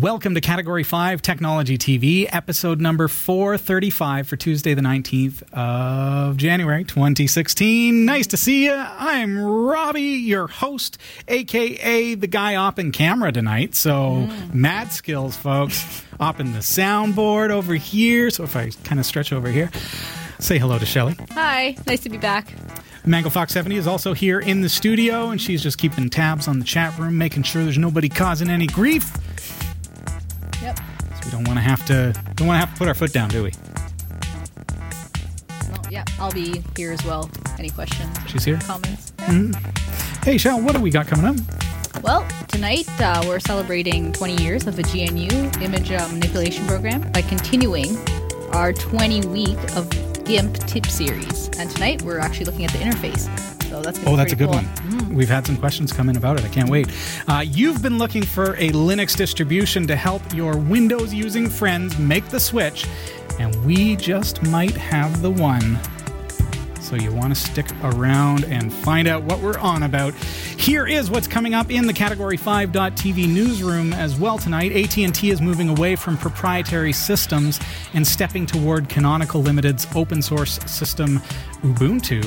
Welcome to Category 5 Technology TV, episode number 435 for Tuesday, the 19th of January, 2016. Nice to see you. I'm Robbie, your host, aka the guy up in camera tonight. So, mm. mad skills, folks. up in the soundboard over here. So, if I kind of stretch over here, say hello to Shelly. Hi, nice to be back. Mango Fox 70 is also here in the studio, and she's just keeping tabs on the chat room, making sure there's nobody causing any grief. We don't want to have to don't want to have to put our foot down, do we? Well, yeah, I'll be here as well. Any questions? She's here. Comments? Hey, Shell, what do we got coming up? Well, tonight uh, we're celebrating 20 years of the GNU image uh, manipulation program by continuing our 20 week of GIMP tip series. And tonight we're actually looking at the interface. So that's Oh, that's a good cool. one. We've had some questions come in about it. I can't wait. Uh, you've been looking for a Linux distribution to help your Windows using friends make the switch, and we just might have the one. So you want to stick around and find out what we're on about. Here is what's coming up in the Category 5.tv newsroom as well tonight. AT&T is moving away from proprietary systems and stepping toward Canonical Limited's open source system Ubuntu.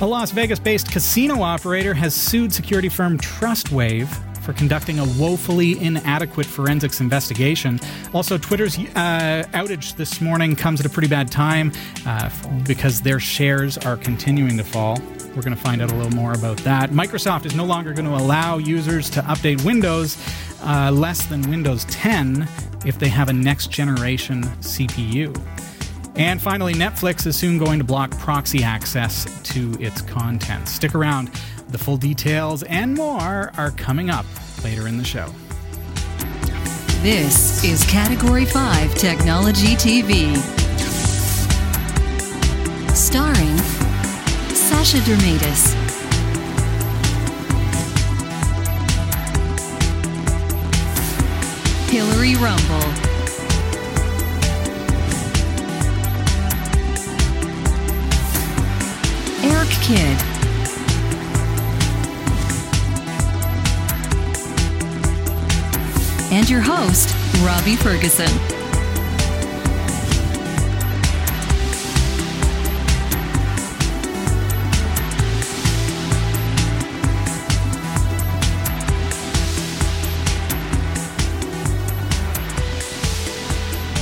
A Las Vegas based casino operator has sued security firm Trustwave for conducting a woefully inadequate forensics investigation. Also, Twitter's uh, outage this morning comes at a pretty bad time uh, because their shares are continuing to fall. We're going to find out a little more about that. Microsoft is no longer going to allow users to update Windows uh, less than Windows 10 if they have a next generation CPU. And finally, Netflix is soon going to block proxy access to its content. Stick around. The full details and more are coming up later in the show. This is Category 5 Technology TV. Starring Sasha Dermatis, Hillary Rumble, Eric Kidd, and your host, Robbie Ferguson.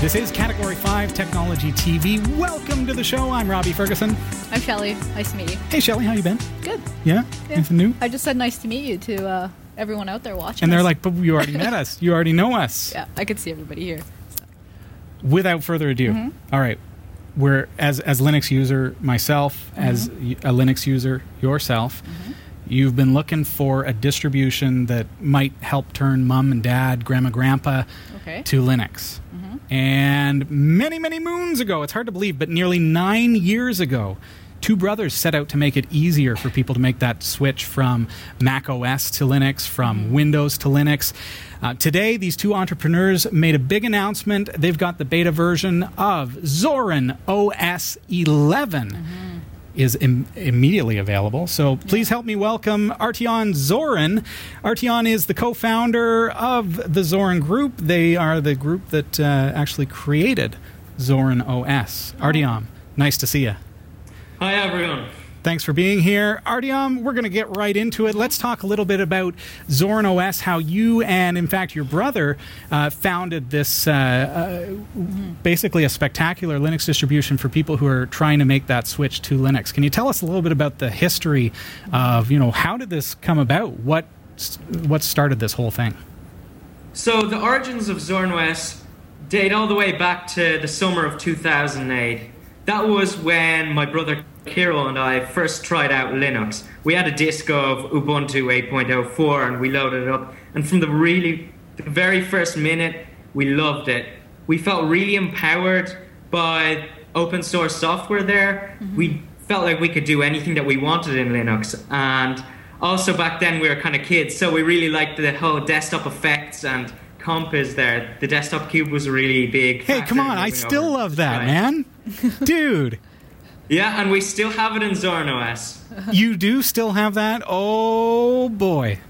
This is Category 5 Technology TV. Welcome to the show. I'm Robbie Ferguson. I'm Shelly. Nice to meet you. Hey, Shelly, how you been? Good. Yeah? Yeah. Anything new? I just said nice to meet you to uh, everyone out there watching. And they're us. like, but you already met us. You already know us. yeah, I could see everybody here. Without further ado, mm-hmm. all right. We're as as Linux user myself, as mm-hmm. a Linux user yourself, mm-hmm. you've been looking for a distribution that might help turn mom and dad, grandma, grandpa Okay. to Linux. And many, many moons ago, it's hard to believe, but nearly nine years ago, two brothers set out to make it easier for people to make that switch from Mac OS to Linux, from Windows to Linux. Uh, today, these two entrepreneurs made a big announcement. They've got the beta version of Zorin OS 11 is Im- immediately available. So please help me welcome Artyom Zorin. Artyom is the co-founder of the Zorin Group. They are the group that uh, actually created Zorin OS. Artyom, nice to see you. Hi everyone. Thanks for being here. Artyom, we're going to get right into it. Let's talk a little bit about Zorin OS, how you and, in fact, your brother uh, founded this uh, uh, basically a spectacular Linux distribution for people who are trying to make that switch to Linux. Can you tell us a little bit about the history of, you know, how did this come about? What, what started this whole thing? So the origins of Zorin OS date all the way back to the summer of 2008. That was when my brother Kirill and I first tried out Linux. We had a disk of Ubuntu 8.04 and we loaded it up. And from the really, the very first minute, we loved it. We felt really empowered by open source software there. Mm-hmm. We felt like we could do anything that we wanted in Linux. And also back then we were kind of kids, so we really liked the whole desktop effects and Compiz there. The desktop cube was really big. Hey, come on. I still over. love that, Right. man. Dude. Yeah, and we still have it in Zorin OS. You do still have that? Oh boy!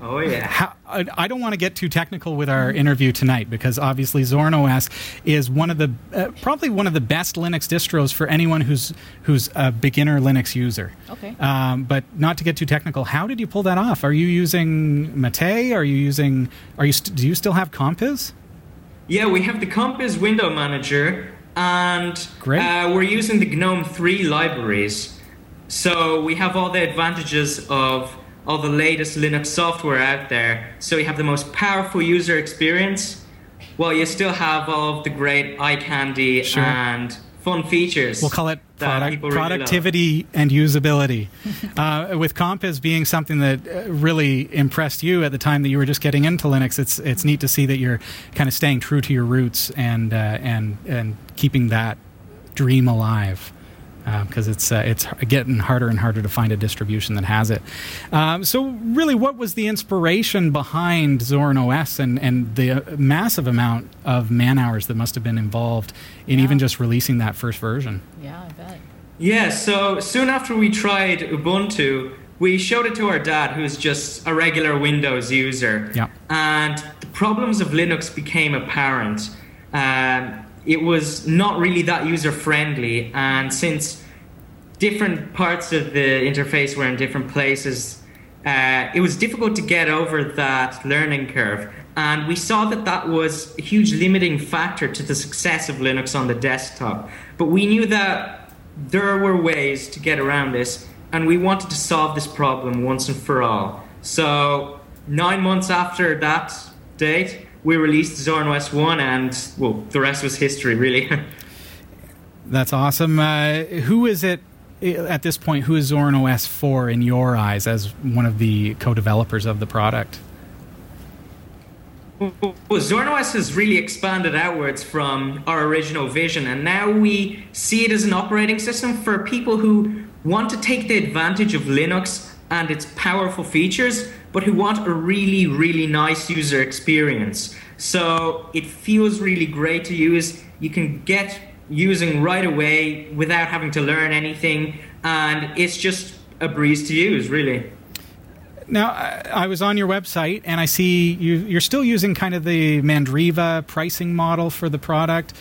Oh yeah. How, I, I don't want to get too technical with our interview tonight because obviously Zorin OS is one of the uh, probably one of the best Linux distros for anyone who's who's a beginner Linux user. Okay. Um, but not to get too technical, how did you pull that off? Are you using Mate? Are you using? Are you? St- do you still have Compiz? Yeah, we have the Compiz window manager, and Great. Uh, we're using the GNOME 3 libraries. So we have all the advantages of all the latest Linux software out there. So you have the most powerful user experience, while you still have all of the great eye candy Sure. and fun features. We'll call it product, people really love. productivity and usability. uh, with Compiz being something that uh, really impressed you at the time that you were just getting into Linux, it's it's neat to see that you're kind of staying true to your roots and uh, and and keeping that dream alive. Because it's uh, it's getting harder and harder to find a distribution that has it. Um, so, really, what was the inspiration behind Zorin OS and, and the uh, massive amount of man hours that must have been involved in Yeah. even just releasing that first version? Yeah, I bet. Yeah, so soon after we tried Ubuntu, we showed it to our dad, who's just a regular Windows user. Yeah. And the problems of Linux became apparent. Um, it was not really that user friendly, and since different parts of the interface were in different places, uh, it was difficult to get over that learning curve. And we saw that that was a huge limiting factor to the success of Linux on the desktop. But we knew that there were ways to get around this, and we wanted to solve this problem once and for all. So, nine months after that date, we released Zorin OS 1, and well, the rest was history, really. That's awesome. Uh, who is it at this point? Who is Zorin OS for in your eyes as one of the co-developers of the product? Well, Zorin OS has really expanded outwards from our original vision, and now we see it as an operating system for people who want to take the advantage of Linux and its powerful features, but who want a really, really nice user experience. So it feels really great to use. You can get using right away without having to learn anything, and it's just a breeze to use, really. Now, I, I was on your website and I see you, you're still using kind of the Mandriva pricing model for the product.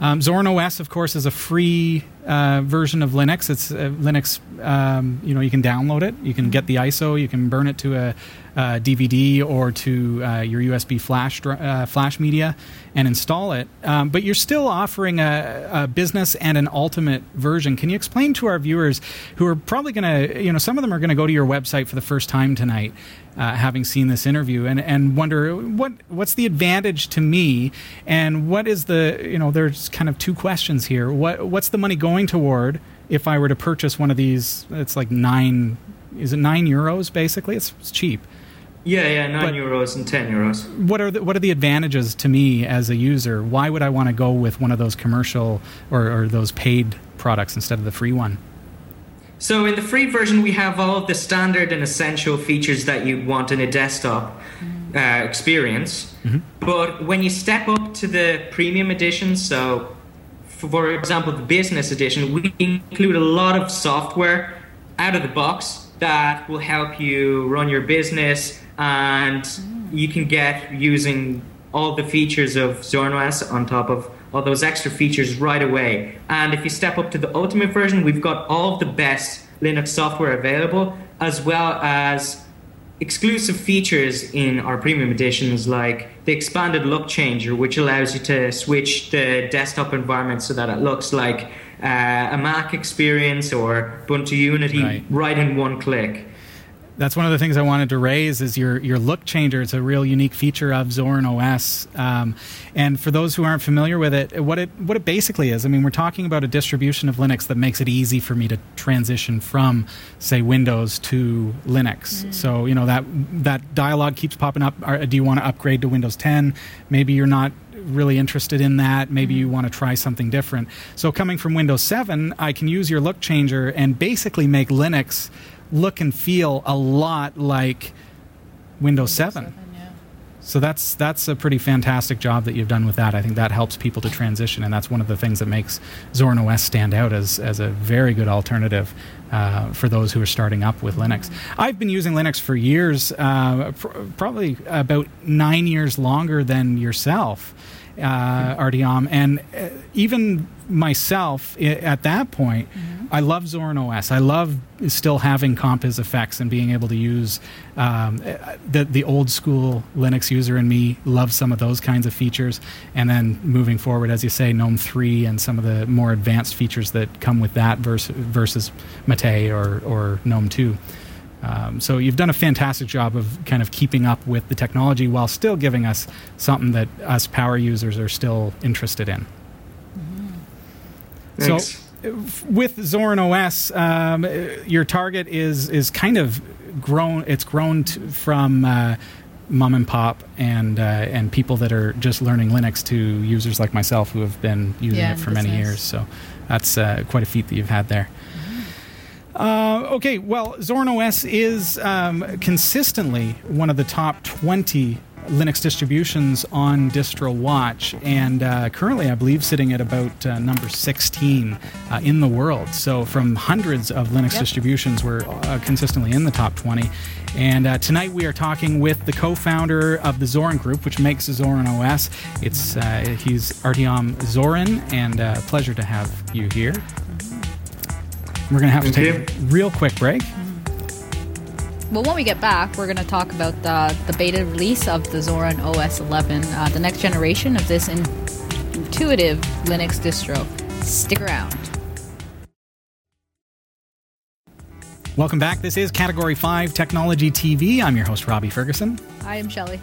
Um, Zorin OS, of course, is a free uh, version of Linux. It's uh, Linux. Um, you know, you can download it. You can get the ISO. You can burn it to a, uh DVD or to uh, your USB flash uh, flash media and install it. Um, but you're still offering a, a business and an ultimate version. Can you explain to our viewers who are probably going to, you know, some of them are going to go to your website for the first time tonight, uh, having seen this interview, and, and wonder what what's the advantage to me, and what is the, you know, there's kind of two questions here. What what's the money going toward if I were to purchase one of these? It's like nine. Is it nine euros? Basically, it's, it's cheap. Yeah, yeah, 9 But- euros and 10 euros. what are the, what are the advantages to me as a user? Why would I want to go with one of those commercial or, or those paid products instead of the free one? So in the free version, we have all of the standard and essential features that you'd want in a desktop uh, experience. But when you step up to the premium edition, so for example, the business edition, we include a lot of software out of the box that will help you run your business, and you can get using all the features of ZorinOS on top of all those extra features right away. And if you step up to the ultimate version, we've got all of the best Linux software available, as well as exclusive features in our premium editions like the expanded look changer which allows you to switch the desktop environment so that it looks like uh, a mac experience or ubuntu unity Right. right in one click That's one of the things I wanted to raise is your your look changer. It's a real unique feature of Zorin OS. Um, and for those who aren't familiar with it, what it what it basically is, I mean, we're talking about a distribution of Linux that makes it easy for me to transition from, say, Windows to Linux. So you know that that dialogue keeps popping up. Do you want to upgrade to Windows 10? Maybe you're not really interested in that. Maybe you want to try something different. So coming from Windows 7, I can use your look changer and basically make Linux look and feel a lot like Windows 7. yeah. So that's that's a pretty fantastic job that you've done with that. I think that helps people to transition, and that's one of the things that makes Zorin OS stand out as as a very good alternative uh, for those who are starting up with Linux. I've been using Linux for years, uh, pr- probably about nine years longer than yourself, uh, Artyom, and uh, even myself i- at that point, I love Zorin OS. I love still having Compiz effects and being able to use um, uh, the the old school Linux user in me loves some of those kinds of features. And then moving forward, as you say, GNOME three and some of the more advanced features that come with that versus versus Mate or or GNOME two. Um, so you've done a fantastic job of kind of keeping up with the technology while still giving us something that us power users are still interested in. Thanks. So, with Zorin OS, um, uh, your target is is kind of grown. It's grown t- from uh, mom and pop and uh, and people that are just learning Linux to users like myself who have been using Yeah, it for many nice. years. So that's uh, quite a feat that you've had there. Uh, okay, well, Zorin OS is um, consistently one of the top 20 Linux distributions on Distro Watch, and uh, currently, I believe, sitting at about uh, number 16 uh, in the world. So, from hundreds of Linux Yep. distributions, we're uh, consistently in the top 20. And uh, tonight, we are talking with the co-founder of the Zorin Group, which makes Zorin OS. It's uh, he's Artyom Zorin, and uh, pleasure to have you here. We're going to have to Thank take a real quick break. Well, when we get back, we're going to talk about the, the beta release of the Zorin OS 11, uh, the next generation of this in- intuitive Linux distro. Stick around. Welcome back. This is Category 5 Technology TV. I'm your host, Robbie Ferguson. I am Shelley.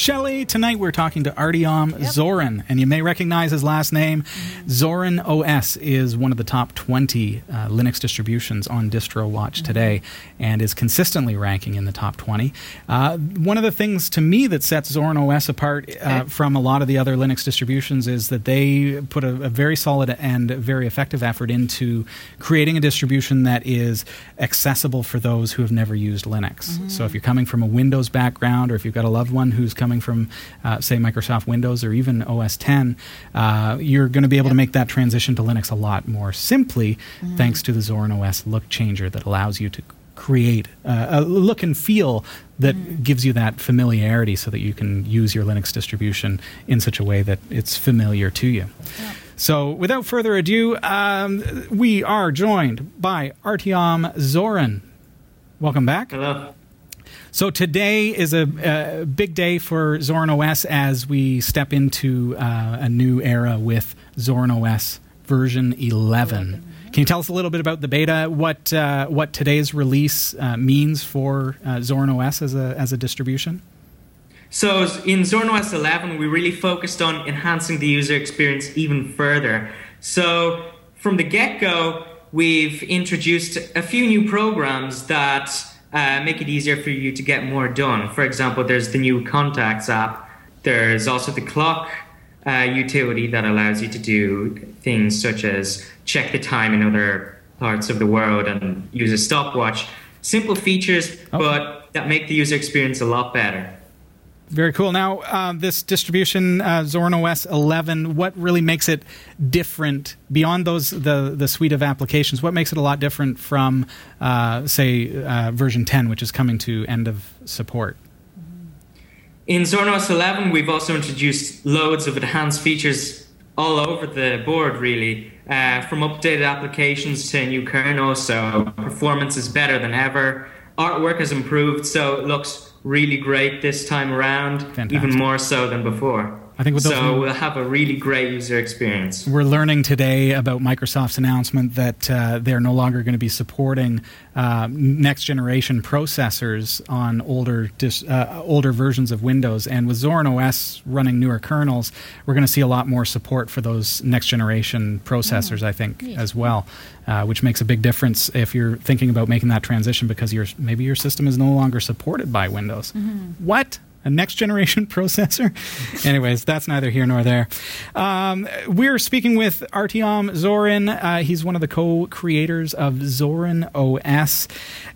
Shelley, tonight we're talking to Artyom Zorin, and you may recognize his last name. Zorin OS is one of the top 20 uh, Linux distributions on DistroWatch today and is consistently ranking in the top 20. Uh, one of the things to me that sets Zorin OS apart uh, Okay. from a lot of the other Linux distributions is that they put a, a very solid and very effective effort into creating a distribution that is accessible for those who have never used Linux. So if you're coming from a Windows background or if you've got a loved one who's coming from, uh, say, Microsoft Windows or even OS 10, uh, you're going to be able to make that transition to Linux a lot more simply thanks to the Zorin OS look changer that allows you to create uh, a look and feel that gives you that familiarity so that you can use your Linux distribution in such a way that it's familiar to you. So, without further ado, um, we are joined by Artyom Zorin. Welcome back. Hello. So today is a, a big day for Zorin OS as we step into uh, a new era with Zorin OS version 11. Can you tell us a little bit about the beta? What uh, what today's release uh, means for uh, Zorin OS as a as a distribution? So in Zorin OS 11, we really focused on enhancing the user experience even further. So from the get-go, we've introduced a few new programs that uh, make it easier for you to get more done. For example, there's the new Contacts app. There's also the Clock uh, utility that allows you to do things such as check the time in other parts of the world and use a stopwatch. Simple features, but that make the user experience a lot better. Very cool. Now, uh, this distribution, uh, Zorin OS 11, what really makes it different beyond those the the suite of applications? What makes it a lot different from, uh, say, uh, version 10, which is coming to end of support? In Zorin OS 11, we've also introduced loads of enhanced features all over the board, really, uh, from updated applications to a new kernel. So performance is better than ever. Artwork has improved, so it looks really great this time around, Fantastic. even more so than before. I think with those so we'll have a really great user experience. We're learning today about Microsoft's announcement that uh, they're no longer going to be supporting uh, next generation processors on older dis- uh, older versions of Windows. And with Zorin OS running newer kernels, we're going to see a lot more support for those next generation processors. I think as well, uh, which makes a big difference if you're thinking about making that transition because your maybe your system is no longer supported by Windows. What? A next generation processor. Anyways, that's neither here nor there. Um, we're speaking with Artyom Zorin. Uh, he's one of the co-creators of Zorin OS.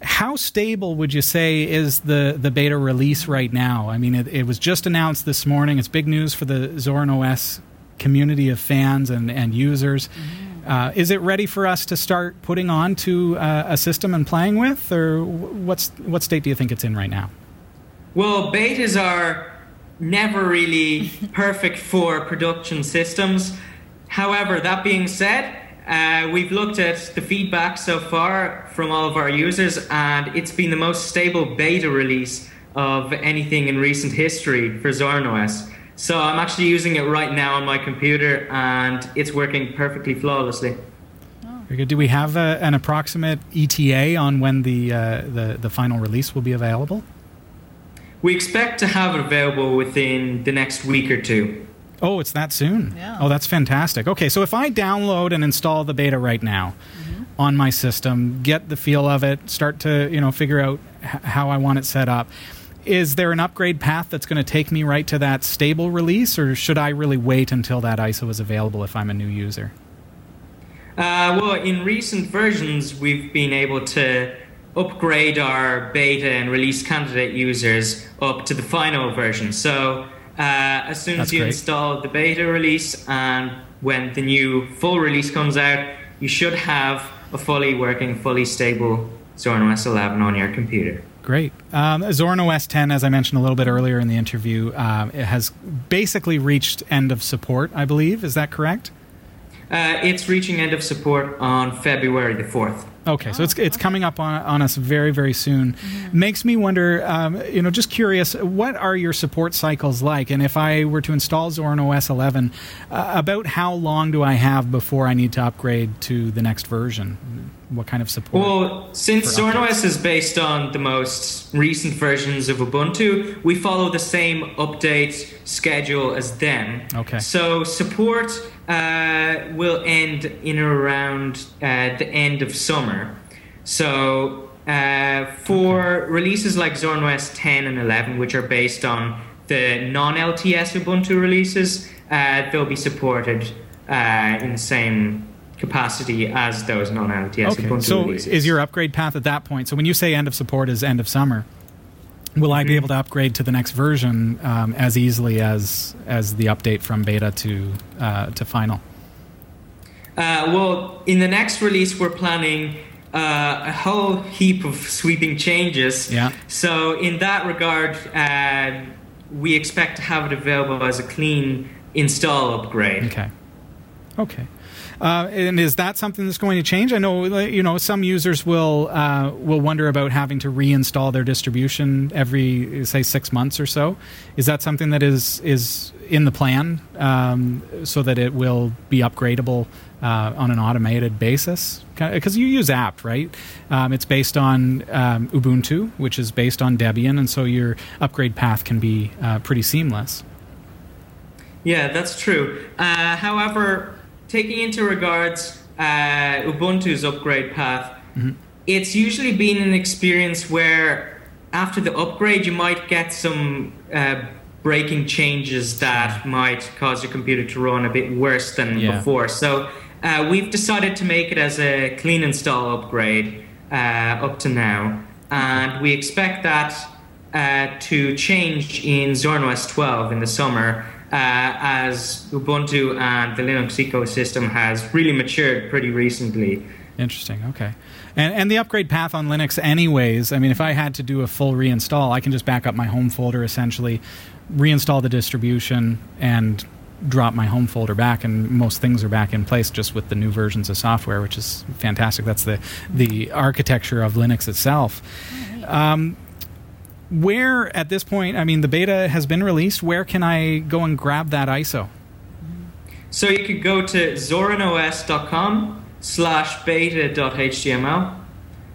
How stable would you say is the the beta release right now? I mean, it, it was just announced this morning. It's big news for the Zorin OS community of fans and, and users. Uh, is it ready for us to start putting on to uh, a system and playing with, or what's what state do you think it's in right now? Well, betas are never really perfect for production systems. However, that being said, uh, we've looked at the feedback so far from all of our users, and it's been the most stable beta release of anything in recent history for Zorin OS. So I'm actually using it right now on my computer, and it's working perfectly flawlessly. Very good. Do we have a, an approximate ETA on when the, uh, the the final release will be available? We expect to have it available within the next week or two. Oh, it's that soon. Yeah. Oh, that's fantastic. Okay, so if I download and install the beta right now on my system, get the feel of it, start to you know figure out h- how I want it set up. Is there an upgrade path that's going to take me right to that stable release, or should I really wait until that ISO is available if I'm a new user? Uh, well, in recent versions, we've been able to upgrade our beta and release candidate users up to the final version. So, uh, as soon That's as you great. install the beta release and when the new full release comes out, you should have a fully working, fully stable Zorin OS 11 on your computer. Great. Um, Zorin OS 10, as I mentioned a little bit earlier in the interview, um, it has basically reached end of support, I believe. Is that correct? Uh, it's reaching end of support on February the 4th. Okay, so it's it's coming up on, on us very very soon. Makes me wonder, um, you know, just curious, what are your support cycles like? And if I were to install Zorin OS 11, uh, about how long do I have before I need to upgrade to the next version? What kind of support? Well, since for Zorin updates. OS is based on the most recent versions of Ubuntu, we follow the same update schedule as them. Okay. So support uh, will end in around uh, the end of summer. So uh, for releases like Zorin OS 10 and 11, which are based on the non-LTS Ubuntu releases, uh, they'll be supported uh, in the same capacity as those non-LTS okay, Ubuntu so releases. is your upgrade path at that point? So when you say end of support is end of summer, will I be able to upgrade to the next version um, as easily as as the update from beta to uh, to final? Uh, well, in the next release, we're planning uh, a whole heap of sweeping changes. Yeah. So, in that regard, uh, we expect to have it available as a clean install upgrade. Okay. Okay. Uh, and is that something that's going to change? I know, you know, some users will uh, will wonder about having to reinstall their distribution every, say, six months or so. Is that something that is is in the plan um, so that it will be upgradable uh, on an automated basis? Because you use apt, right? Um, it's based on um, Ubuntu, which is based on Debian, and so your upgrade path can be uh, pretty seamless. Yeah, that's true. Uh, however, taking into regards uh, Ubuntu's upgrade path, it's usually been an experience where after the upgrade, you might get some uh, breaking changes that might cause your computer to run a bit worse than Yeah. before. So uh, we've decided to make it as a clean install upgrade uh, up to now, and we expect that uh, to change in Zorin OS 12 in the summer. Uh, as Ubuntu and the Linux ecosystem has really matured pretty recently. Interesting. Okay. And and the upgrade path on Linux, anyways. I mean, if I had to do a full reinstall, I can just back up my home folder, essentially, reinstall the distribution, and drop my home folder back, and most things are back in place just with the new versions of software, which is fantastic. That's the the architecture of Linux itself. Um, where at this point, I mean, the beta has been released. Where can I go and grab that ISO? So you could go to zorinos.com slash beta.html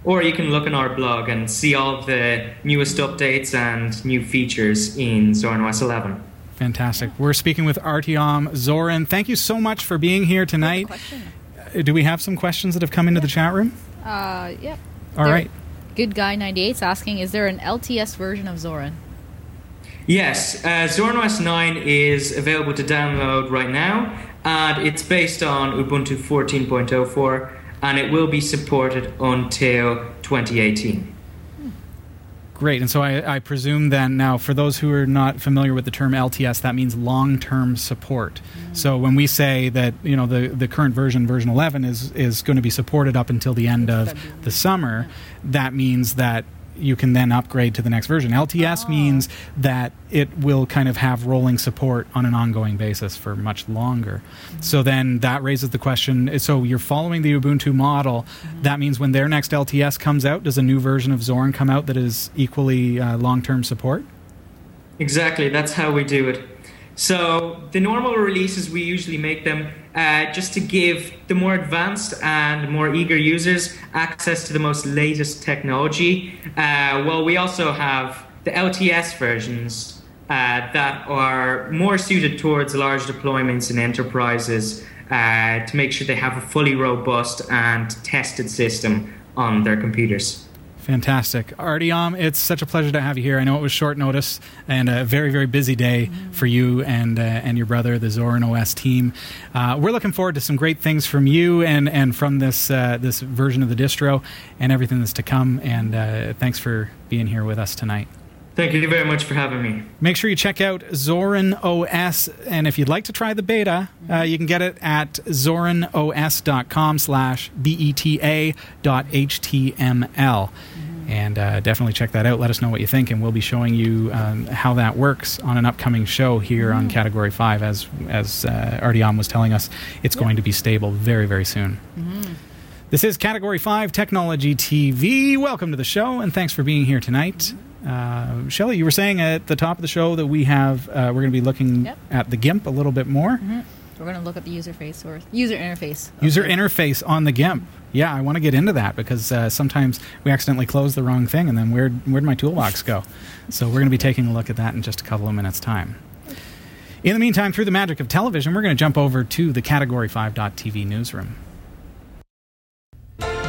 or you can look on our blog and see all the newest updates and new features in Zorin OS 11. Fantastic. We're speaking with Artyom Zorin. Thank you so much for being here tonight. Uh, Do we have some questions that have come into the chat room? Uh, yep. All There- right. Good guy 98 is asking, is there an LTS version of Zorin? Yes, uh, Zorin OS 9 is available to download right now, and it's based on Ubuntu 14.04, and it will be supported until 2018. Great. And so I, I, presume then now, for those who are not familiar with the term LTS, that means long-term support. Mm-hmm. So when we say that you know the, the current version, version 11, is is going to be supported up until the end of the summer, that means that you can then upgrade to the next version. LTS oh. means that it will kind of have rolling support on an ongoing basis for much longer. Mm-hmm. So then that raises the question so you're following the Ubuntu model. Mm-hmm. That means when their next LTS comes out, does a new version of Zorin come out that is equally uh, long term support? Exactly, that's how we do it. So the normal releases, we usually make them uh, just to give the more advanced and more eager users access to the most latest technology. Uh, well, we also have the LTS versions uh, that are more suited towards large deployments and enterprises uh, to make sure they have a fully robust and tested system on their computers. Fantastic. Artyom, it's such a pleasure to have you here. I know it was short notice and a very, very busy day mm-hmm. for you and uh, and your brother, the Zorin OS team. Uh, we're looking forward to some great things from you and, and from this uh, this version of the distro and everything that's to come. And uh, thanks for being here with us tonight. Thank you very much for having me. Make sure you check out Zorin OS, and if you'd like to try the beta, uh, you can get it at zorinos.com slash beta dot html. And uh, definitely check that out. Let us know what you think, and we'll be showing you um, how that works on an upcoming show here mm-hmm. on Category 5. As, as uh, Artyom was telling us, it's yep. going to be stable very, very soon. Mm-hmm. This is Category 5 Technology TV. Welcome to the show, and thanks for being here tonight. Uh, Shelly, you were saying at the top of the show that we have uh, we're going to be looking yep. at the GIMP a little bit more. Mm-hmm. We're going to look at the user face or user interface. User interface on the GIMP. Yeah, I want to get into that because uh, sometimes we accidentally close the wrong thing, and then where where'd my toolbox go? So we're going to be taking a look at that in just a couple of minutes' time. In the meantime, through the magic of television, we're going to jump over to the Category 5.tv newsroom.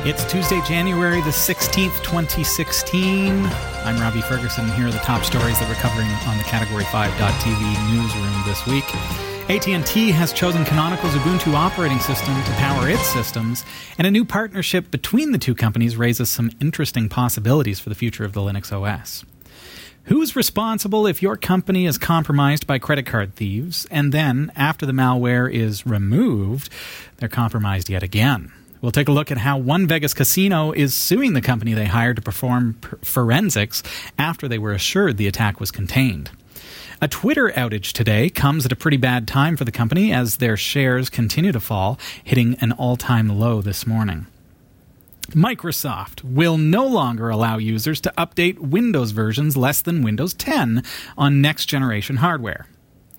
It's Tuesday, January the 16th, 2016. I'm Robbie Ferguson, here are the top stories that we're covering on the Category 5.tv newsroom this week. AT&T has chosen Canonical's Ubuntu operating system to power its systems, and a new partnership between the two companies raises some interesting possibilities for the future of the Linux OS. Who's responsible if your company is compromised by credit card thieves, and then, after the malware is removed, they're compromised yet again? We'll take a look at how one Vegas casino is suing the company they hired to perform per- forensics after they were assured the attack was contained. A Twitter outage today comes at a pretty bad time for the company as their shares continue to fall, hitting an all time low this morning. Microsoft will no longer allow users to update Windows versions less than Windows 10 on next generation hardware.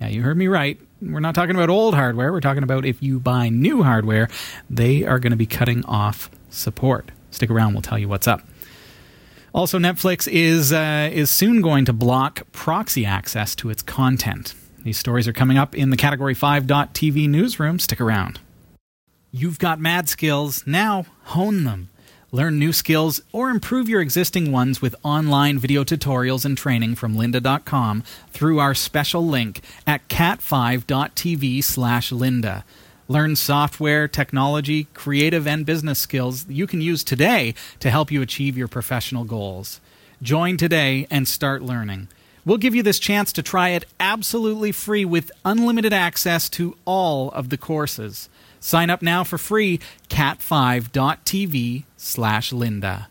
Yeah, you heard me right. We're not talking about old hardware. We're talking about if you buy new hardware, they are going to be cutting off support. Stick around, we'll tell you what's up. Also, Netflix is uh, is soon going to block proxy access to its content. These stories are coming up in the Category 5.tv newsroom. Stick around. You've got mad skills. Now hone them. Learn new skills or improve your existing ones with online video tutorials and training from lynda.com through our special link at cat5.tv slash lynda. Learn software, technology, creative, and business skills you can use today to help you achieve your professional goals. Join today and start learning. We'll give you this chance to try it absolutely free with unlimited access to all of the courses. Sign up now for free, cat5.tv slash lynda.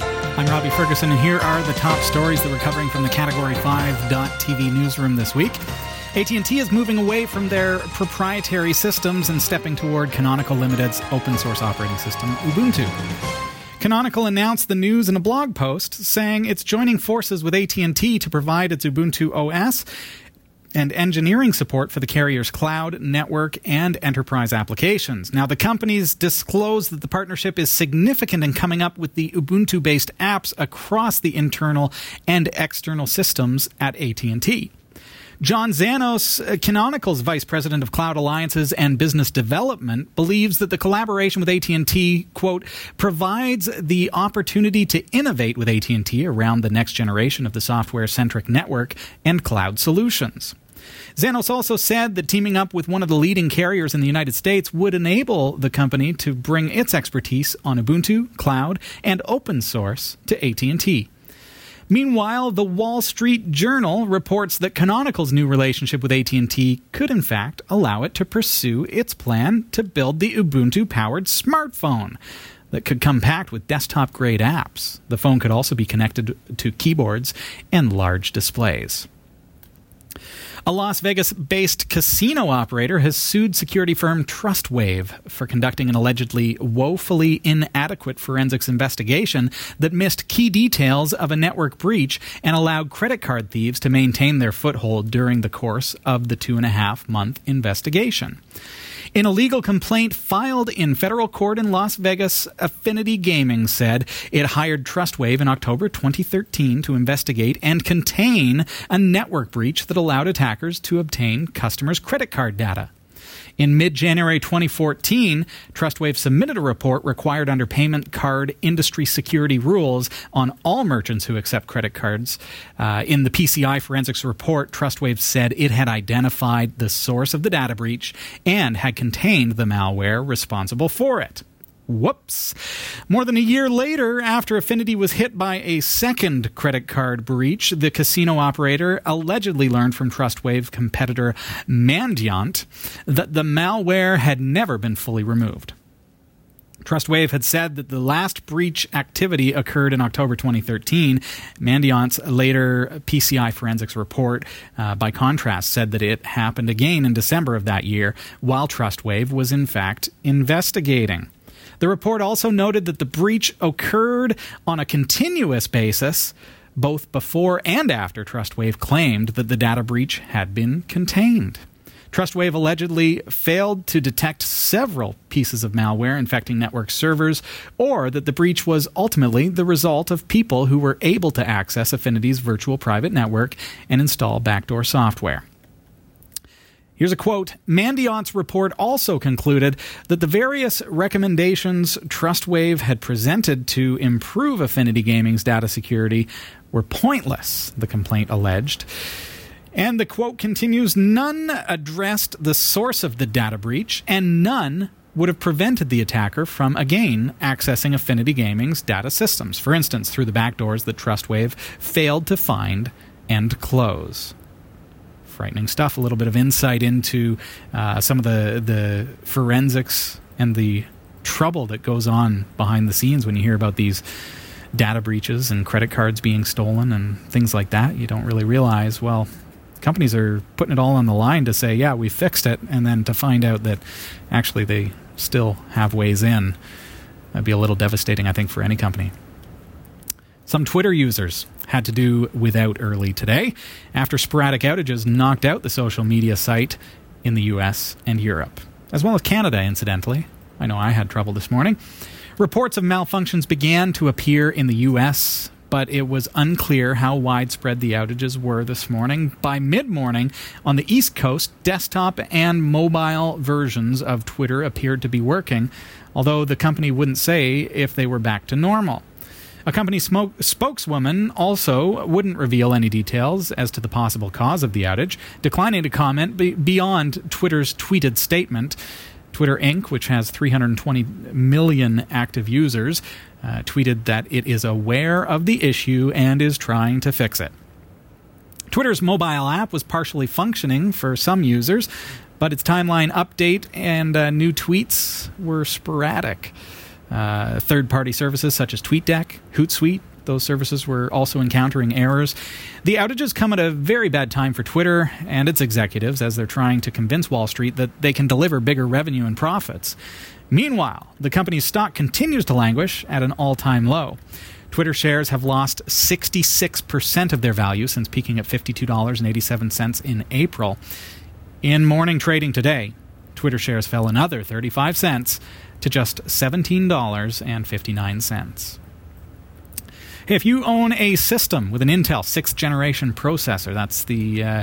I'm Robbie Ferguson, and here are the top stories that we're covering from the Category 5.tv newsroom this week. AT&T is moving away from their proprietary systems and stepping toward Canonical Limited's open source operating system, Ubuntu. Canonical announced the news in a blog post saying it's joining forces with AT&T to provide its Ubuntu OS and engineering support for the carrier's cloud, network, and enterprise applications. Now, the companies disclose that the partnership is significant in coming up with the Ubuntu-based apps across the internal and external systems at AT&T. John Zannos, uh, Canonical's vice president of cloud alliances and business development, believes that the collaboration with AT&T, quote, provides the opportunity to innovate with AT&T around the next generation of the software-centric network and cloud solutions. Zannos also said that teaming up with one of the leading carriers in the United States would enable the company to bring its expertise on Ubuntu, cloud, and open source to AT&T. Meanwhile, the Wall Street Journal reports that Canonical's new relationship with AT&T could in fact allow it to pursue its plan to build the Ubuntu-powered smartphone that could come packed with desktop-grade apps. The phone could also be connected to keyboards and large displays. A Las Vegas based casino operator has sued security firm Trustwave for conducting an allegedly woefully inadequate forensics investigation that missed key details of a network breach and allowed credit card thieves to maintain their foothold during the course of the two and a half month investigation. In a legal complaint filed in federal court in Las Vegas, Affinity Gaming said it hired Trustwave in October 2013 to investigate and contain a network breach that allowed attackers to obtain customers' credit card data. In mid January 2014, Trustwave submitted a report required under payment card industry security rules on all merchants who accept credit cards. Uh, in the PCI forensics report, Trustwave said it had identified the source of the data breach and had contained the malware responsible for it. Whoops. More than a year later, after Affinity was hit by a second credit card breach, the casino operator allegedly learned from Trustwave competitor Mandiant that the malware had never been fully removed. Trustwave had said that the last breach activity occurred in October 2013. Mandiant's later PCI forensics report, uh, by contrast, said that it happened again in December of that year, while Trustwave was in fact investigating. The report also noted that the breach occurred on a continuous basis, both before and after Trustwave claimed that the data breach had been contained. Trustwave allegedly failed to detect several pieces of malware infecting network servers, or that the breach was ultimately the result of people who were able to access Affinity's virtual private network and install backdoor software. Here's a quote Mandiant's report also concluded that the various recommendations Trustwave had presented to improve Affinity Gaming's data security were pointless, the complaint alleged. And the quote continues None addressed the source of the data breach, and none would have prevented the attacker from again accessing Affinity Gaming's data systems, for instance, through the backdoors that Trustwave failed to find and close frightening stuff. A little bit of insight into uh, some of the the forensics and the trouble that goes on behind the scenes when you hear about these data breaches and credit cards being stolen and things like that. You don't really realize, well, companies are putting it all on the line to say, yeah, we fixed it, and then to find out that actually they still have ways in. That'd be a little devastating, I think, for any company. Some Twitter users had to do without early today after sporadic outages knocked out the social media site in the US and Europe, as well as Canada, incidentally. I know I had trouble this morning. Reports of malfunctions began to appear in the US, but it was unclear how widespread the outages were this morning. By mid morning, on the East Coast, desktop and mobile versions of Twitter appeared to be working, although the company wouldn't say if they were back to normal. A company smoke- spokeswoman also wouldn't reveal any details as to the possible cause of the outage, declining to comment be- beyond Twitter's tweeted statement. Twitter Inc., which has 320 million active users, uh, tweeted that it is aware of the issue and is trying to fix it. Twitter's mobile app was partially functioning for some users, but its timeline update and uh, new tweets were sporadic. Uh, third party services such as TweetDeck, Hootsuite, those services were also encountering errors. The outages come at a very bad time for Twitter and its executives as they're trying to convince Wall Street that they can deliver bigger revenue and profits. Meanwhile, the company's stock continues to languish at an all time low. Twitter shares have lost 66% of their value since peaking at $52.87 in April. In morning trading today, Twitter shares fell another 35 cents to just $17.59. If you own a system with an Intel sixth generation processor, that's the uh,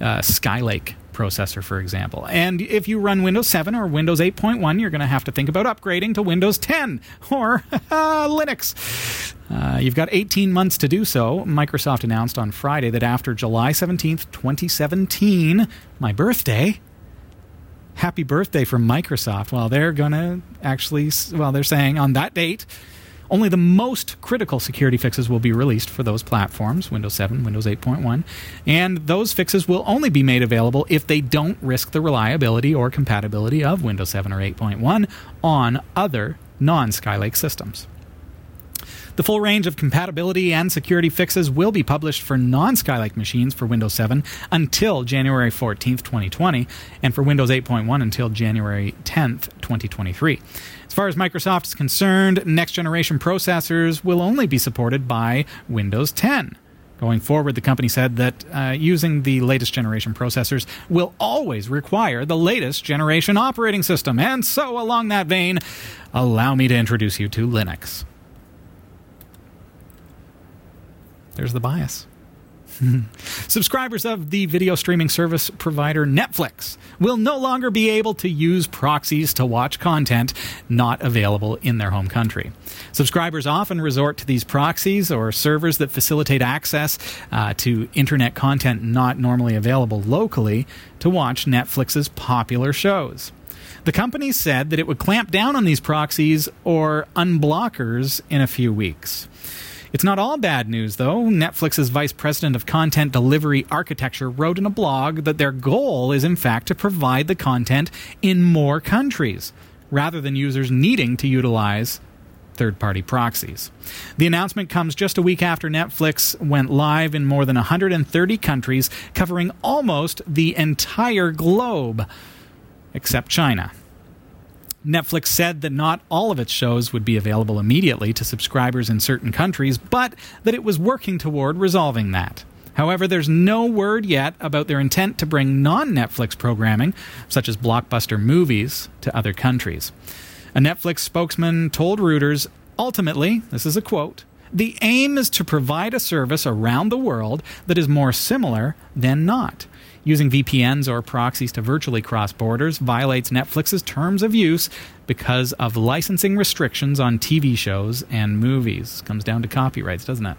uh, Skylake processor, for example. And if you run Windows 7 or Windows 8.1, you're going to have to think about upgrading to Windows 10 or Linux. Uh, you've got 18 months to do so. Microsoft announced on Friday that after July 17th, 2017, my birthday, happy birthday from Microsoft. Well, they're going to actually, well, they're saying on that date, only the most critical security fixes will be released for those platforms Windows 7, Windows 8.1, and those fixes will only be made available if they don't risk the reliability or compatibility of Windows 7 or 8.1 on other non Skylake systems. The full range of compatibility and security fixes will be published for non Skylake machines for Windows 7 until January 14th, 2020, and for Windows 8.1 until January 10th, 2023. As far as Microsoft is concerned, next generation processors will only be supported by Windows 10. Going forward, the company said that uh, using the latest generation processors will always require the latest generation operating system. And so, along that vein, allow me to introduce you to Linux. There's the bias. Subscribers of the video streaming service provider Netflix will no longer be able to use proxies to watch content not available in their home country. Subscribers often resort to these proxies or servers that facilitate access uh, to internet content not normally available locally to watch Netflix's popular shows. The company said that it would clamp down on these proxies or unblockers in a few weeks. It's not all bad news, though. Netflix's vice president of content delivery architecture wrote in a blog that their goal is, in fact, to provide the content in more countries, rather than users needing to utilize third party proxies. The announcement comes just a week after Netflix went live in more than 130 countries, covering almost the entire globe, except China. Netflix said that not all of its shows would be available immediately to subscribers in certain countries, but that it was working toward resolving that. However, there's no word yet about their intent to bring non Netflix programming, such as blockbuster movies, to other countries. A Netflix spokesman told Reuters ultimately, this is a quote, the aim is to provide a service around the world that is more similar than not. Using VPNs or proxies to virtually cross borders violates Netflix's terms of use because of licensing restrictions on TV shows and movies. Comes down to copyrights, doesn't it?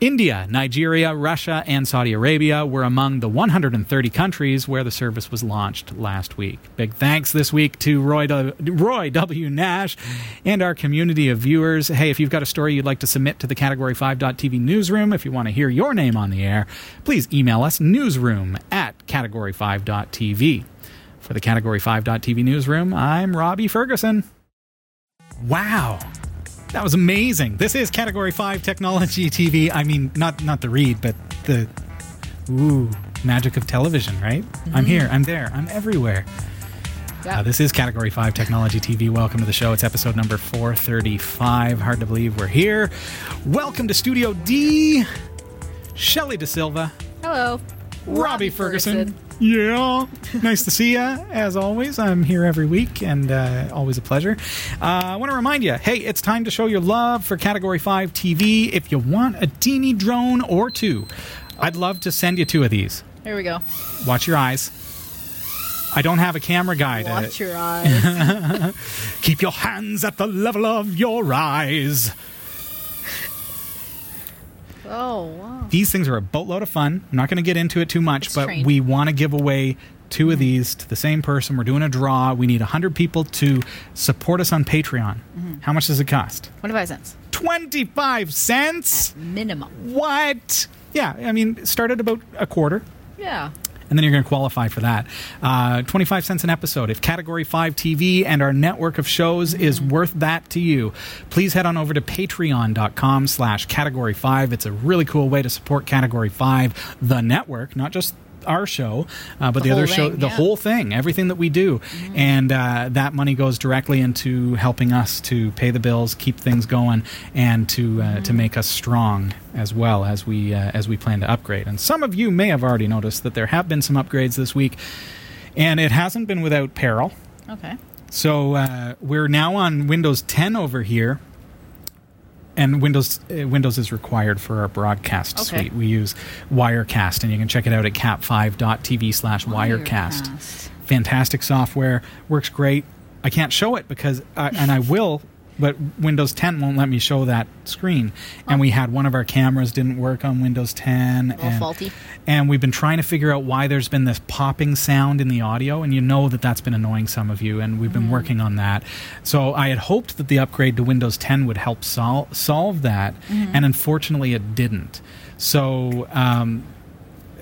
India, Nigeria, Russia, and Saudi Arabia were among the 130 countries where the service was launched last week. Big thanks this week to Roy, w. Nash and our community of viewers. Hey, if you've got a story you'd like to submit to the Category5.tv newsroom, if you want to hear your name on the air, please email us newsroom at Category5.tv. For the Category5.tv newsroom, I'm Robbie Ferguson. Wow. That was amazing. This is Category 5 Technology TV. I mean, not not the read, but the ooh, magic of television, right? Mm-hmm. I'm here, I'm there, I'm everywhere. Uh, this is Category 5 Technology TV. Welcome to the show. It's episode number 435. Hard to believe we're here. Welcome to Studio D. Shelly Desilva. Hello. Robbie, Robbie Ferguson. Ferguson. Yeah. nice to see you, as always. I'm here every week and uh, always a pleasure. Uh, I want to remind you hey, it's time to show your love for Category 5 TV. If you want a Dini drone or two, I'd love to send you two of these. Here we go. Watch your eyes. I don't have a camera guide. Watch your eyes. Keep your hands at the level of your eyes. Oh, wow. These things are a boatload of fun. I'm not going to get into it too much, it's but trained. we want to give away two of these to the same person. We're doing a draw. We need 100 people to support us on Patreon. Mm-hmm. How much does it cost? 25 cents. 25 cents? At minimum. What? Yeah, I mean, start at about a quarter. Yeah and then you're going to qualify for that. Uh, 25 cents an episode. If Category 5 TV and our network of shows mm-hmm. is worth that to you, please head on over to patreon.com slash category 5. It's a really cool way to support Category 5, the network, not just our show, uh, but the, the other show, the yeah. whole thing, everything that we do, mm-hmm. and uh, that money goes directly into helping us to pay the bills, keep things going, and to uh, mm-hmm. to make us strong as well as we uh, as we plan to upgrade. And some of you may have already noticed that there have been some upgrades this week, and it hasn't been without peril. Okay. So uh, we're now on Windows 10 over here and Windows uh, Windows is required for our broadcast Okay. suite. We use Wirecast, and you can check it out at cat5.tv slash Wirecast. Wirecast. Fantastic software, works great. I can't show it because, I, and I will, but Windows 10 won't let me show that screen. And we had one of our cameras didn't work on Windows 10. little and, faulty. and we've been trying to figure out why there's been this popping sound in the audio, and you know that that's been annoying some of you, and we've been working on that. So I had hoped that the upgrade to Windows 10 would help sol- solve that, and unfortunately it didn't. So um,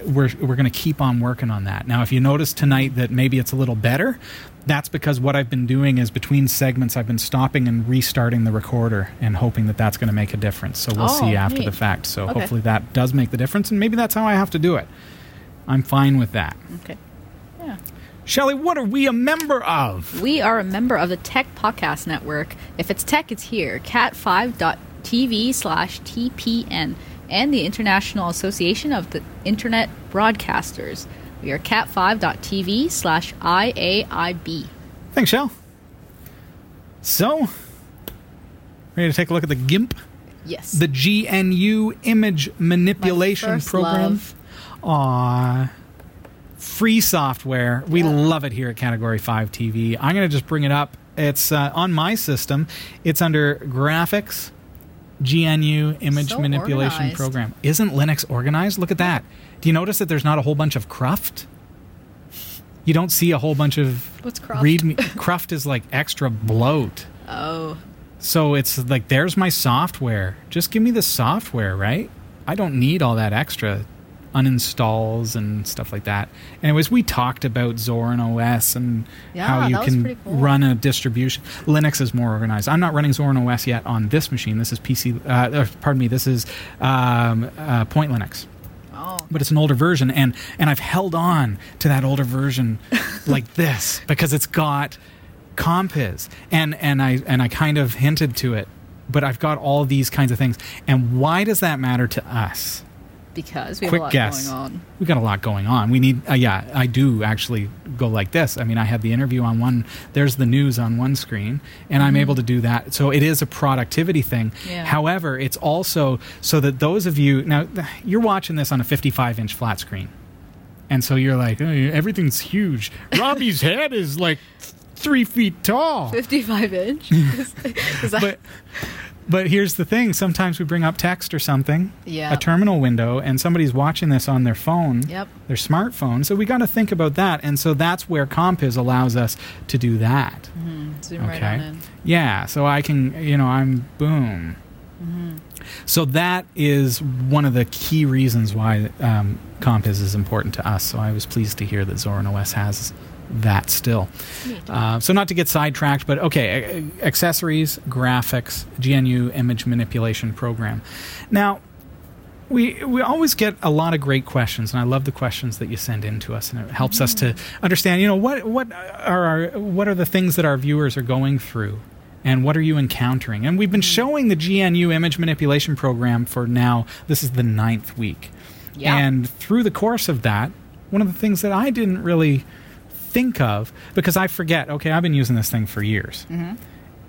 we're we're going to keep on working on that. Now, if you notice tonight that maybe it's a little better, that's because what I've been doing is between segments, I've been stopping and restarting the recorder and hoping that that's going to make a difference. So we'll Oh, see after neat. the fact. So Okay. hopefully that does make the difference, and maybe that's how I have to do it. I'm fine with that. Okay. Yeah. Shelly, what are we a member of? We are a member of the Tech Podcast Network. If it's tech, it's here. Cat5.tv slash TPN and the International Association of the Internet Broadcasters. We are cat5.tv slash IAIB. Thanks, Shell. So, ready to take a look at the GIMP, Yes. the GNU Image Manipulation first Program. love. Aw. Free software. We Yeah. love it here at Category 5 TV. I'm going to just bring it up. It's uh, on my system. It's under Graphics, GNU Image So Manipulation organized. Program. Isn't Linux organized? Look at that. Do you notice that there's not a whole bunch of cruft? You don't see a whole bunch of What's cruft? read me. cruft is like extra bloat. oh. So it's like there's my software. Just give me the software, right? I don't need all that extra uninstalls and stuff like that. Anyways, we talked about Zorin OS and Yeah, how you can cool. run a distribution. Linux is more organized. I'm not running Zorin OS yet on this machine. This is PC. Uh, pardon me. This is um, uh, Point Linux. But it's an older version and and I've held on to that older version like this because it's got compiz and and I and I kind of hinted to it but I've got all these kinds of things. And why does that matter to us Because we have quick a lot guess. going on. we got a lot going on. We need uh, yeah I do actually go like this. I mean I had the interview on one there's the news on one screen and I'm able to do that. So it is a productivity thing. Yeah. however it's also so that those of you now you're watching this on a 55 inch flat screen. And so you're like "Hey, everything's huge. Robbie's head is like three feet tall. 55 inch? Is- is that- but but here's the thing sometimes we bring up text or something Yeah. a terminal window and somebody's watching this on their phone Yep. their smartphone so we got to think about that and so that's where compiz allows us to do that Zoom right okay on in. yeah so i can you know i'm boom so that is one of the key reasons why um, compiz is important to us so i was pleased to hear that zorin os has that still uh, so not to get sidetracked but okay accessories graphics gnu image manipulation program now we we always get a lot of great questions, and I love the questions that you send in to us, and it helps us to understand. You know what what are our, what are the things that our viewers are going through, and what are you encountering? And we've been showing the GNU image manipulation program for now. This is the ninth week, Yeah. and through the course of that, one of the things that I didn't really think of because I forget. Okay, I've been using this thing for years. Mm-hmm.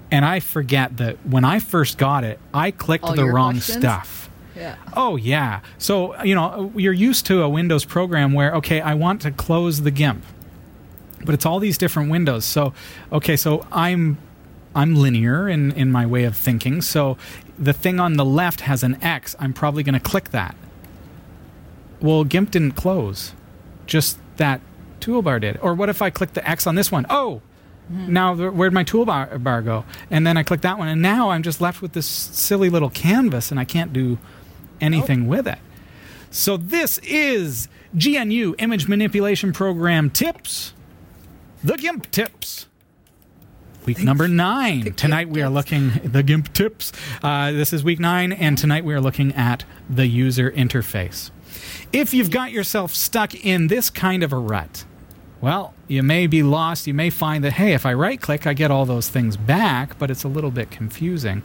And I forget that when I first got it, I clicked All the wrong questions? stuff. Yeah. Oh yeah. So you know you're used to a Windows program where okay, I want to close the GIMP, but it's all these different windows. So okay, so I'm I'm linear in in my way of thinking. So the thing on the left has an X. I'm probably going to click that. Well, GIMP didn't close, just that toolbar did. Or what if I click the X on this one? Oh. Now, th- where'd my toolbar bar go? And then I click that one, and now I'm just left with this silly little canvas, and I can't do anything with it. So this is GNU Image Manipulation Program tips, the GIMP tips. Week number nine. Tonight we are looking the GIMP tips. Uh, this is week nine, and tonight we are looking at the user interface. If you've got yourself stuck in this kind of a rut, well, you may be lost. You may find that, hey, if I right click, I get all those things back, but it's a little bit confusing.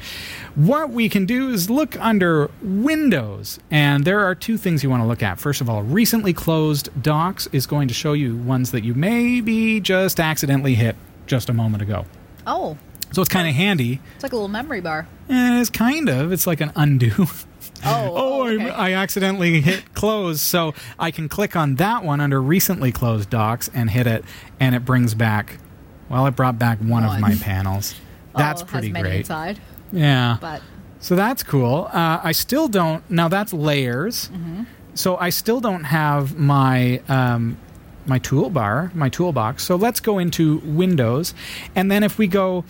What we can do is look under Windows, and there are two things you want to look at. First of all, recently closed docs is going to show you ones that you maybe just accidentally hit just a moment ago. Oh. So it's kind of handy. It's like a little memory bar. And it's kind of. It's like an undo. Oh, oh, okay. I, I accidentally hit close. So I can click on that one under recently closed docs and hit it, and it brings back, well, it brought back one, of my panels. That's oh, pretty great. inside, Yeah. but So that's cool. Uh, I still don't. Now that's layers. So I still don't have my um, my toolbar, my toolbox. So let's go into Windows, and then if we go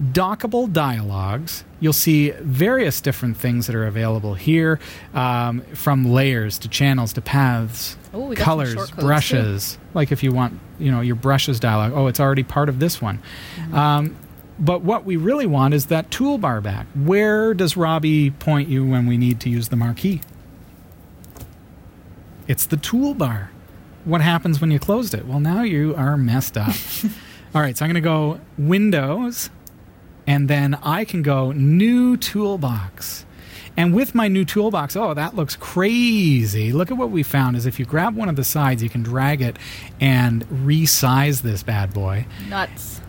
dockable dialogues, you'll see various different things that are available here, um, from layers to channels to paths, Oh, some colors, codes, too. brushes. Like if you want, you know, your brushes dialog. Oh, it's already part of this one. Mm-hmm. Um, but what we really want is that toolbar back. Where does Robbie point you when we need to use the marquee? It's the toolbar. What happens when you closed it? Well, now you are messed up. All right, so I'm going to go Windows, and then I can go New Toolbox. And with my new toolbox, oh, that looks crazy. Look at what we found is if you grab one of the sides, you can drag it and resize this bad boy. nuts.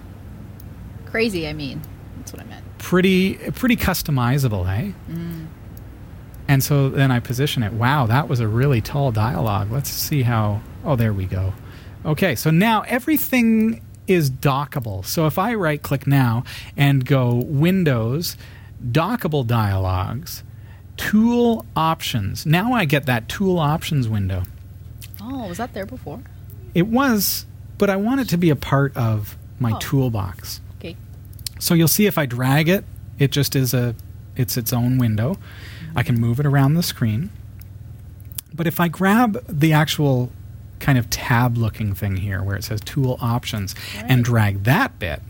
Crazy, I mean. That's what I meant. pretty pretty customizable, hey? Mm. And so then I position it. Wow, that was a really tall dialogue. Let's see how. Oh, there we go. Okay, so now everything is dockable. So if I right click now and go Windows, dockable dialogues, tool options. Now I get that tool options window. Oh, was that there before? It was, but I want it to be a part of my Oh. toolbox. Okay. So you'll see if I drag it, it just is a it's its own window. I can move it around the screen. But if I grab the actual kind of tab looking thing here where it says tool options and drag that bit,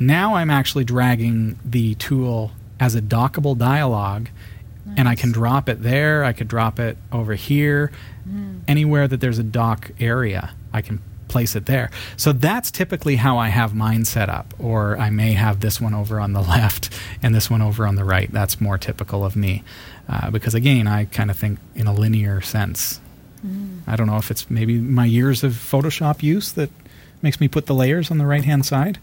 now I'm actually dragging the tool as a dockable dialog and I can drop it there, I could drop it over here, anywhere that there's a dock area, I can place it there. So that's typically how I have mine set up, or I may have this one over on the left and this one over on the right. That's more typical of me, uh, because again, I kind of think in a linear sense. I don't know if it's maybe my years of Photoshop use that makes me put the layers on the right hand side.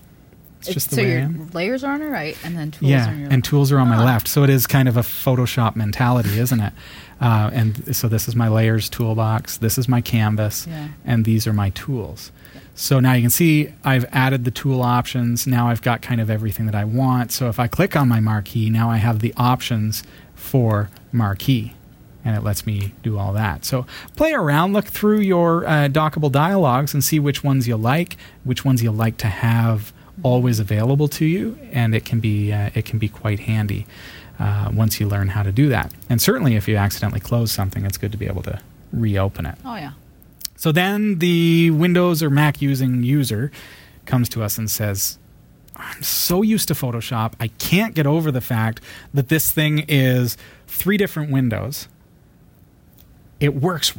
It's just the so way I your am. layers are on the right, and then tools Yeah, are on your and tools are on my left, so it is kind of a Photoshop mentality, isn't it? Uh, and so this is my layers toolbox, this is my canvas, Yeah. and these are my tools. So now you can see I've added the tool options. Now I've got kind of everything that I want. So if I click on my marquee, now I have the options for marquee. And it lets me do all that. So play around, look through your uh, dockable dialogues and see which ones you like, which ones you like to have always available to you, and it can be uh, it can be quite handy uh, once you learn how to do that. And certainly, if you accidentally close something, it's good to be able to reopen it. Oh yeah. So then the Windows or Mac using user comes to us and says, I'm so used to Photoshop, I can't get over the fact that this thing is three different windows. It works,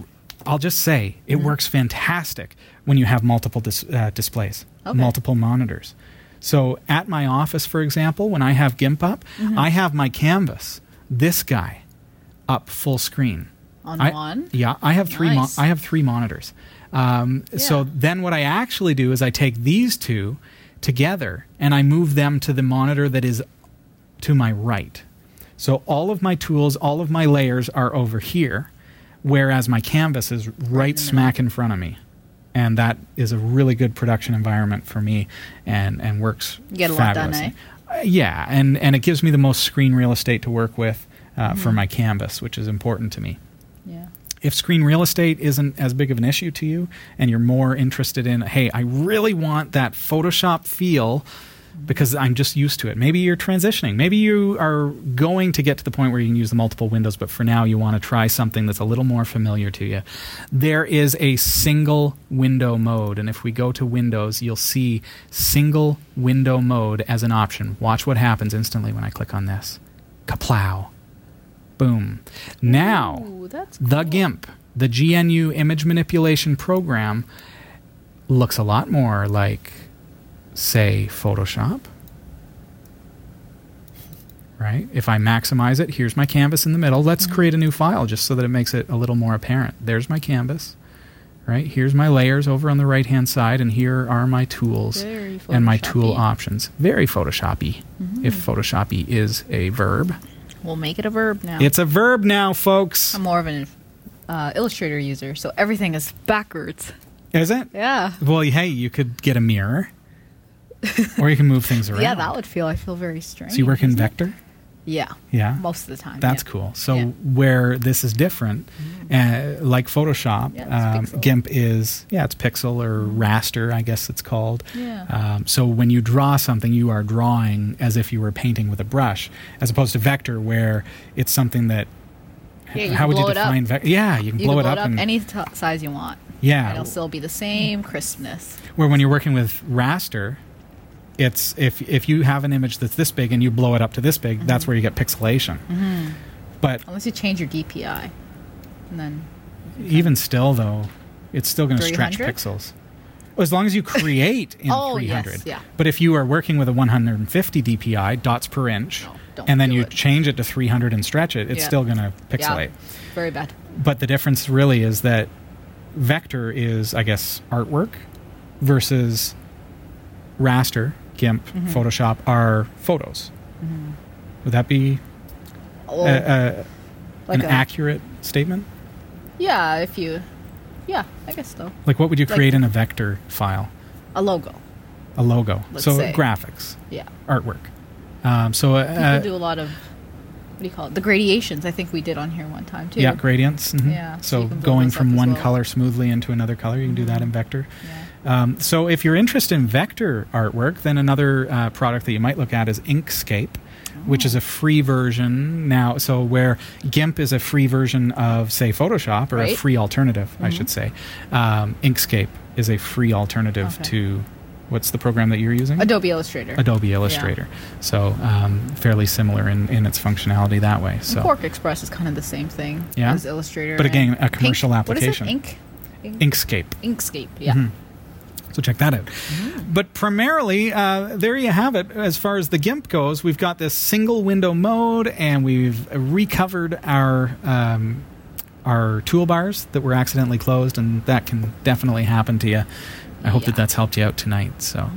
I'll just say, it works fantastic when you have multiple dis- uh, displays, Okay. multiple monitors. So at my office, for example, when I have GIMP up, I have my canvas, this guy, up full screen. On I- one. Yeah, I have three. Mo- I have three monitors. Um, So then, what I actually do is I take these two together and I move them to the monitor that is to my right. So all of my tools, all of my layers are over here, whereas my canvas is right, smack in front of me. And that is a really good production environment for me, and and works. You get a lot done, fabulously. Uh, yeah, and and it gives me the most screen real estate to work with uh, for Mm-hmm. my canvas, which is important to me Yeah. if screen real estate isn't as big of an issue to you and you're more interested in hey i really want that photoshop feel because i'm just used to it. Maybe you're transitioning. Maybe you are going to get to the point where you can use the multiple windows but for now you want to try something that's a little more familiar to you. There is a single window mode and if we go to windows you'll see single window mode as an option. Watch what happens instantly when i click on this. Kaplow. Boom. Now Ooh, that's the. GIMP, the GNU image manipulation program, looks a lot more like, say, Photoshop. Right? If I maximize it, here's my canvas in the middle. Let's create a new file just so that it makes it a little more apparent. There's my canvas. Right? Here's my layers over on the right hand side, and here are my tools and my tool options. Very Photoshoppy, if Mm-hmm. Photoshoppy is a verb. We'll make it a verb now. It's a verb now, folks. I'm more of an uh, Illustrator user, so everything is backwards. Is it? Yeah. Well, hey, you could get a mirror, or you can move things around. Yeah, that would feel. I feel very strange. So you work in it? vector. Yeah. Yeah. Most of the time. That's yeah. cool. So Yeah. Mm-hmm. where this is different, uh, like Photoshop, Yeah, um. GIMP is yeah, it's pixel or raster, I guess it's called. Yeah. Um, so when you draw something, you are drawing as if you were painting with a brush, as opposed to vector, where it's something that. Yeah, how would you it define vector? Yeah, you can You blow can it blow up, and any t- size you want. yeah, it'll still be the same crispness. where when you're working with raster it's if if you have an image that's this big and you blow it up to this big Mm-hmm. that's where you get pixelation but Unless you change your DPI. And then. even still though it's still going to stretch 300? pixels as long as you create in Oh, 300 yes, yeah. but if you are working with a 150 dpi dots per inch No, and then you it. change it to 300 and stretch it it's Yeah. still going to pixelate Yeah. Very bad. but the difference really is that vector is i guess artwork versus raster gimp Mm-hmm. photoshop are photos would that be Oh, a, a, like an a- accurate statement Yeah, if you. Yeah, I guess so. like what would you Like- create in a vector file A logo. a logo so say. graphics Yeah. artwork um, so People uh, do a lot of. What do you call it? The gradations, I think we did on here one time too. yeah gradients mhm. Yeah, so so, you can build going from one well. color smoothly into another color you can do that Mm-hmm. in vector Yeah. Um, so if you're interested in vector artwork, then another uh, product that you might look at is Inkscape, which is a free version now. So where GIMP is a free version of, say, Photoshop, or a free alternative, I should say, um, Inkscape is a free alternative Okay. to what's the program that you're using? Adobe Illustrator. Adobe Illustrator. So um, fairly similar in, in its functionality that way. So, Quark Express is kind of the same thing Yeah? as Illustrator. But again, a commercial Ink- application. What is it? Ink? Inkscape. Inkscape. Yeah. Mhm. So check that out. But primarily, uh, there you have it. As far as the GIMP goes, we've got this single window mode, and we've recovered our um, our toolbars that were accidentally closed, and that can definitely happen to you. I hope Yeah. that that's helped you out tonight. So.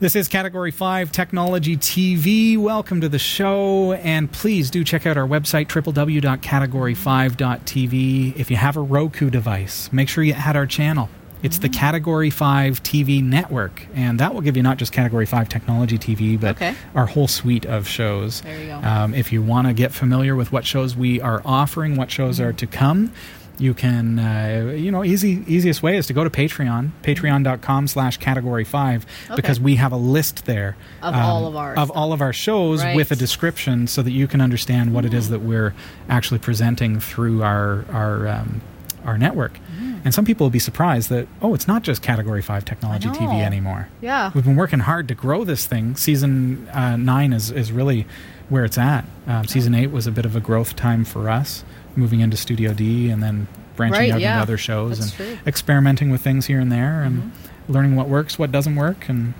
This is Category 5 Technology TV. Welcome to the show. And please do check out our website, www.category5.tv. If you have a Roku device, make sure you add our channel. It's the Category 5 TV network. And that will give you not just Category 5 Technology TV, but Okay. our whole suite of shows. There you go. Um, if you want to get familiar with what shows we are offering, what shows Mm-hmm. are to come, you can, uh, you know, easy easiest way is to go to Patreon, patreon.com slash category five, Okay. because we have a list there um, Of all of our of stuff. all of our shows Right. with a description so that you can understand what it is that we're actually presenting through our our um, our network. Mm-hmm. And some people will be surprised that oh, it's not just category five technology TV anymore. Yeah. We've been working hard to grow this thing. Season uh, nine is, is really where it's at. Um, season eight was a bit of a growth time for us, moving into Studio D and then branching Right, out yeah. into other shows That's and true. experimenting with things here and there and learning what works, what doesn't work, and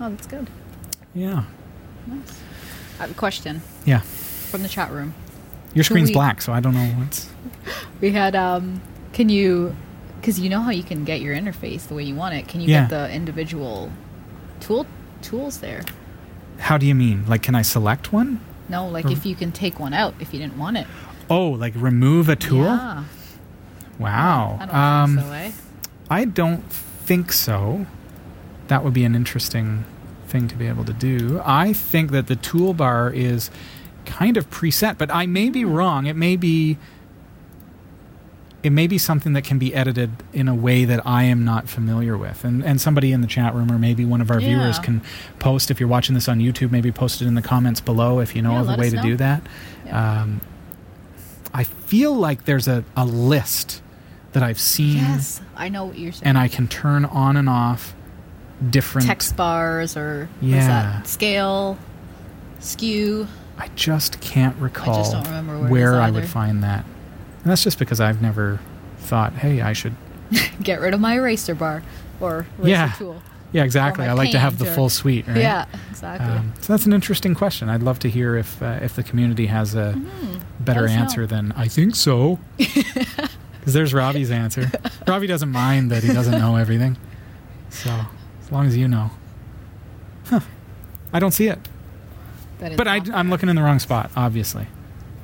Oh, that's good. yeah, Nice. I have a question yeah. from the chat room. Your screen's we- black, so I don't know what's. We had, um, can you, because you know how you can get your interface the way you want it. Can you Yeah. get the individual tool tools there? How do you mean? Like, can I select one? No, like Or- if you can take one out if you didn't want it. Oh, like remove a tool? Yeah. Wow. I don't um, think so, eh? I don't think so. That would be an interesting thing to be able to do. I think that the toolbar is kind of preset, but I may be Hmm. wrong. It may be it may be something that can be edited in a way that I am not familiar with. And and somebody in the chat room or maybe one of our viewers can post if you're watching this on YouTube, maybe post it in the comments below if you know Yeah, of a way to know. do that. Yeah. Um, I feel like there's a, a list that I've seen Yes, I know what you're saying. and I can turn on and off different. text bars or Yeah. that? Scale, skew. I just can't recall don't remember where is I would find that. And that's just because I've never thought, hey, I should. Get rid of my eraser bar or eraser Yeah. tool. Yeah, exactly. I like to have the or- full suite, right? Yeah, exactly. Um, so that's an interesting question. I'd love to hear if uh, if the community has a better Let us know. answer than I think so. Because there's Robbie's answer. Robbie doesn't mind that he doesn't know everything. So as long as you know. I don't see it. But I, I'm looking in the wrong spot, obviously.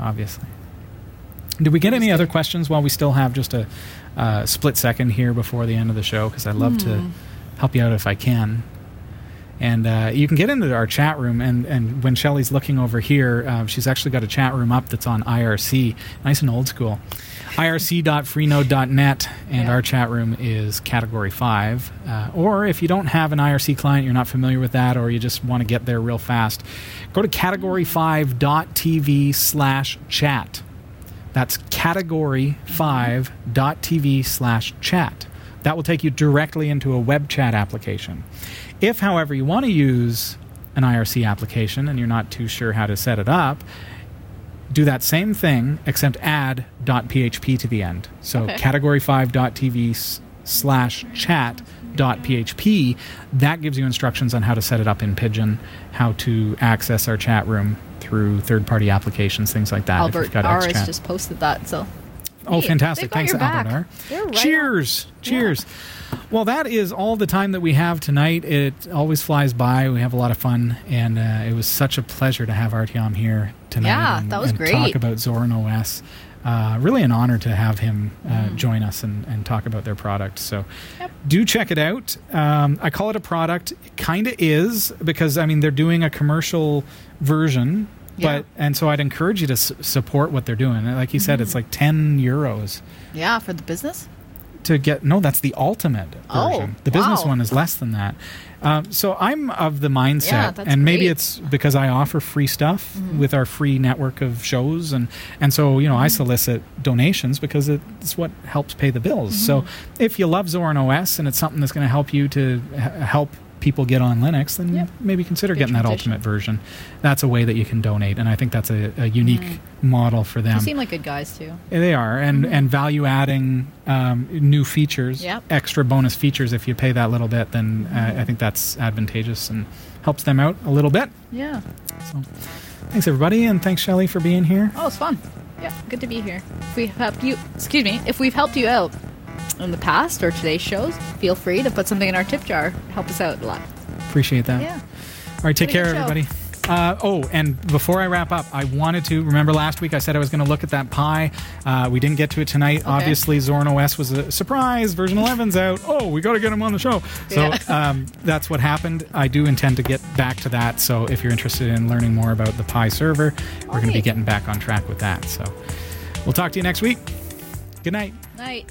Obviously. Did we get any other questions while we still have just a uh, split second here before the end of the show? Because I'd love to help you out if I can. And uh, you can get into our chat room. And, and when Shelly's looking over here, uh, she's actually got a chat room up that's on IRC, nice and old school. irc.freenode.net, and Yeah. our chat room is Category 5. Uh, or if you don't have an IRC client, you're not familiar with that, or you just want to get there real fast, go to category5.tv slash chat. That's category5.tv slash chat. That will take you directly into a web chat application. If, however, you want to use an IRC application and you're not too sure how to set it up, do that same thing except add .php to the end. So Okay. category5.tv s- slash chat dot php that gives you instructions on how to set it up in Pidgin how to access our chat room through third-party applications things like that Albert R has just posted that. So Oh, Hey, fantastic. Thanks, Albert back. R. They're Cheers. Cheers. Well, that is all the time that we have tonight. It always flies by. We have a lot of fun, and uh, it was such a pleasure to have Artyom here tonight. Yeah, and, that was great. Talk about Zorin OS. Uh, really an honor to have him uh, Mm. join us and, and talk about their product. So Yep. do check it out. Um, I call it a product. It kind of is because, I mean, they're doing a commercial version. Yeah. But and so I'd encourage you to s- support what they're doing. Like you said, Mm-hmm. it's like ten euros yeah, for the business. to get no that's the ultimate Oh, version the business wow. one is less than that um, so i'm of the mindset Yeah, and maybe great. it's because i offer free stuff Mm-hmm. with our free network of shows and and so you know Mm-hmm. i solicit donations because it's what helps pay the bills so Mm-hmm. if you love zorin os and it's something that's going to help you to h- help people get on linux then Yep. maybe consider Good getting that ultimate version that's a way that you can donate and i think that's a, a unique model for them They seem like good guys too. yeah, They are, and and value adding um, new features, Mm-hmm. Yep. extra bonus features. If you pay that little bit, then uh, I think that's advantageous and helps them out a little bit. Yeah. So, thanks everybody, and thanks Shelly for being here. Oh, it's fun. Yeah, good to be here. If we've helped you, excuse me, if we've helped you out in the past or today's shows, feel free to put something in our tip jar. Help us out a lot. Appreciate that. Yeah. All right, take care, everybody. Uh, oh, and before I wrap up, I wanted to remember last week I said I was going to look at that pie. Uh, we didn't get to it tonight. Obviously, Zorin OS was a surprise. Version 11's out. Oh, we got to get him on the show. So Yeah. um, that's what happened. I do intend to get back to that. So if you're interested in learning more about the Pi server, we're going to be getting back on track with that. So we'll talk to you next week. Good night. Night.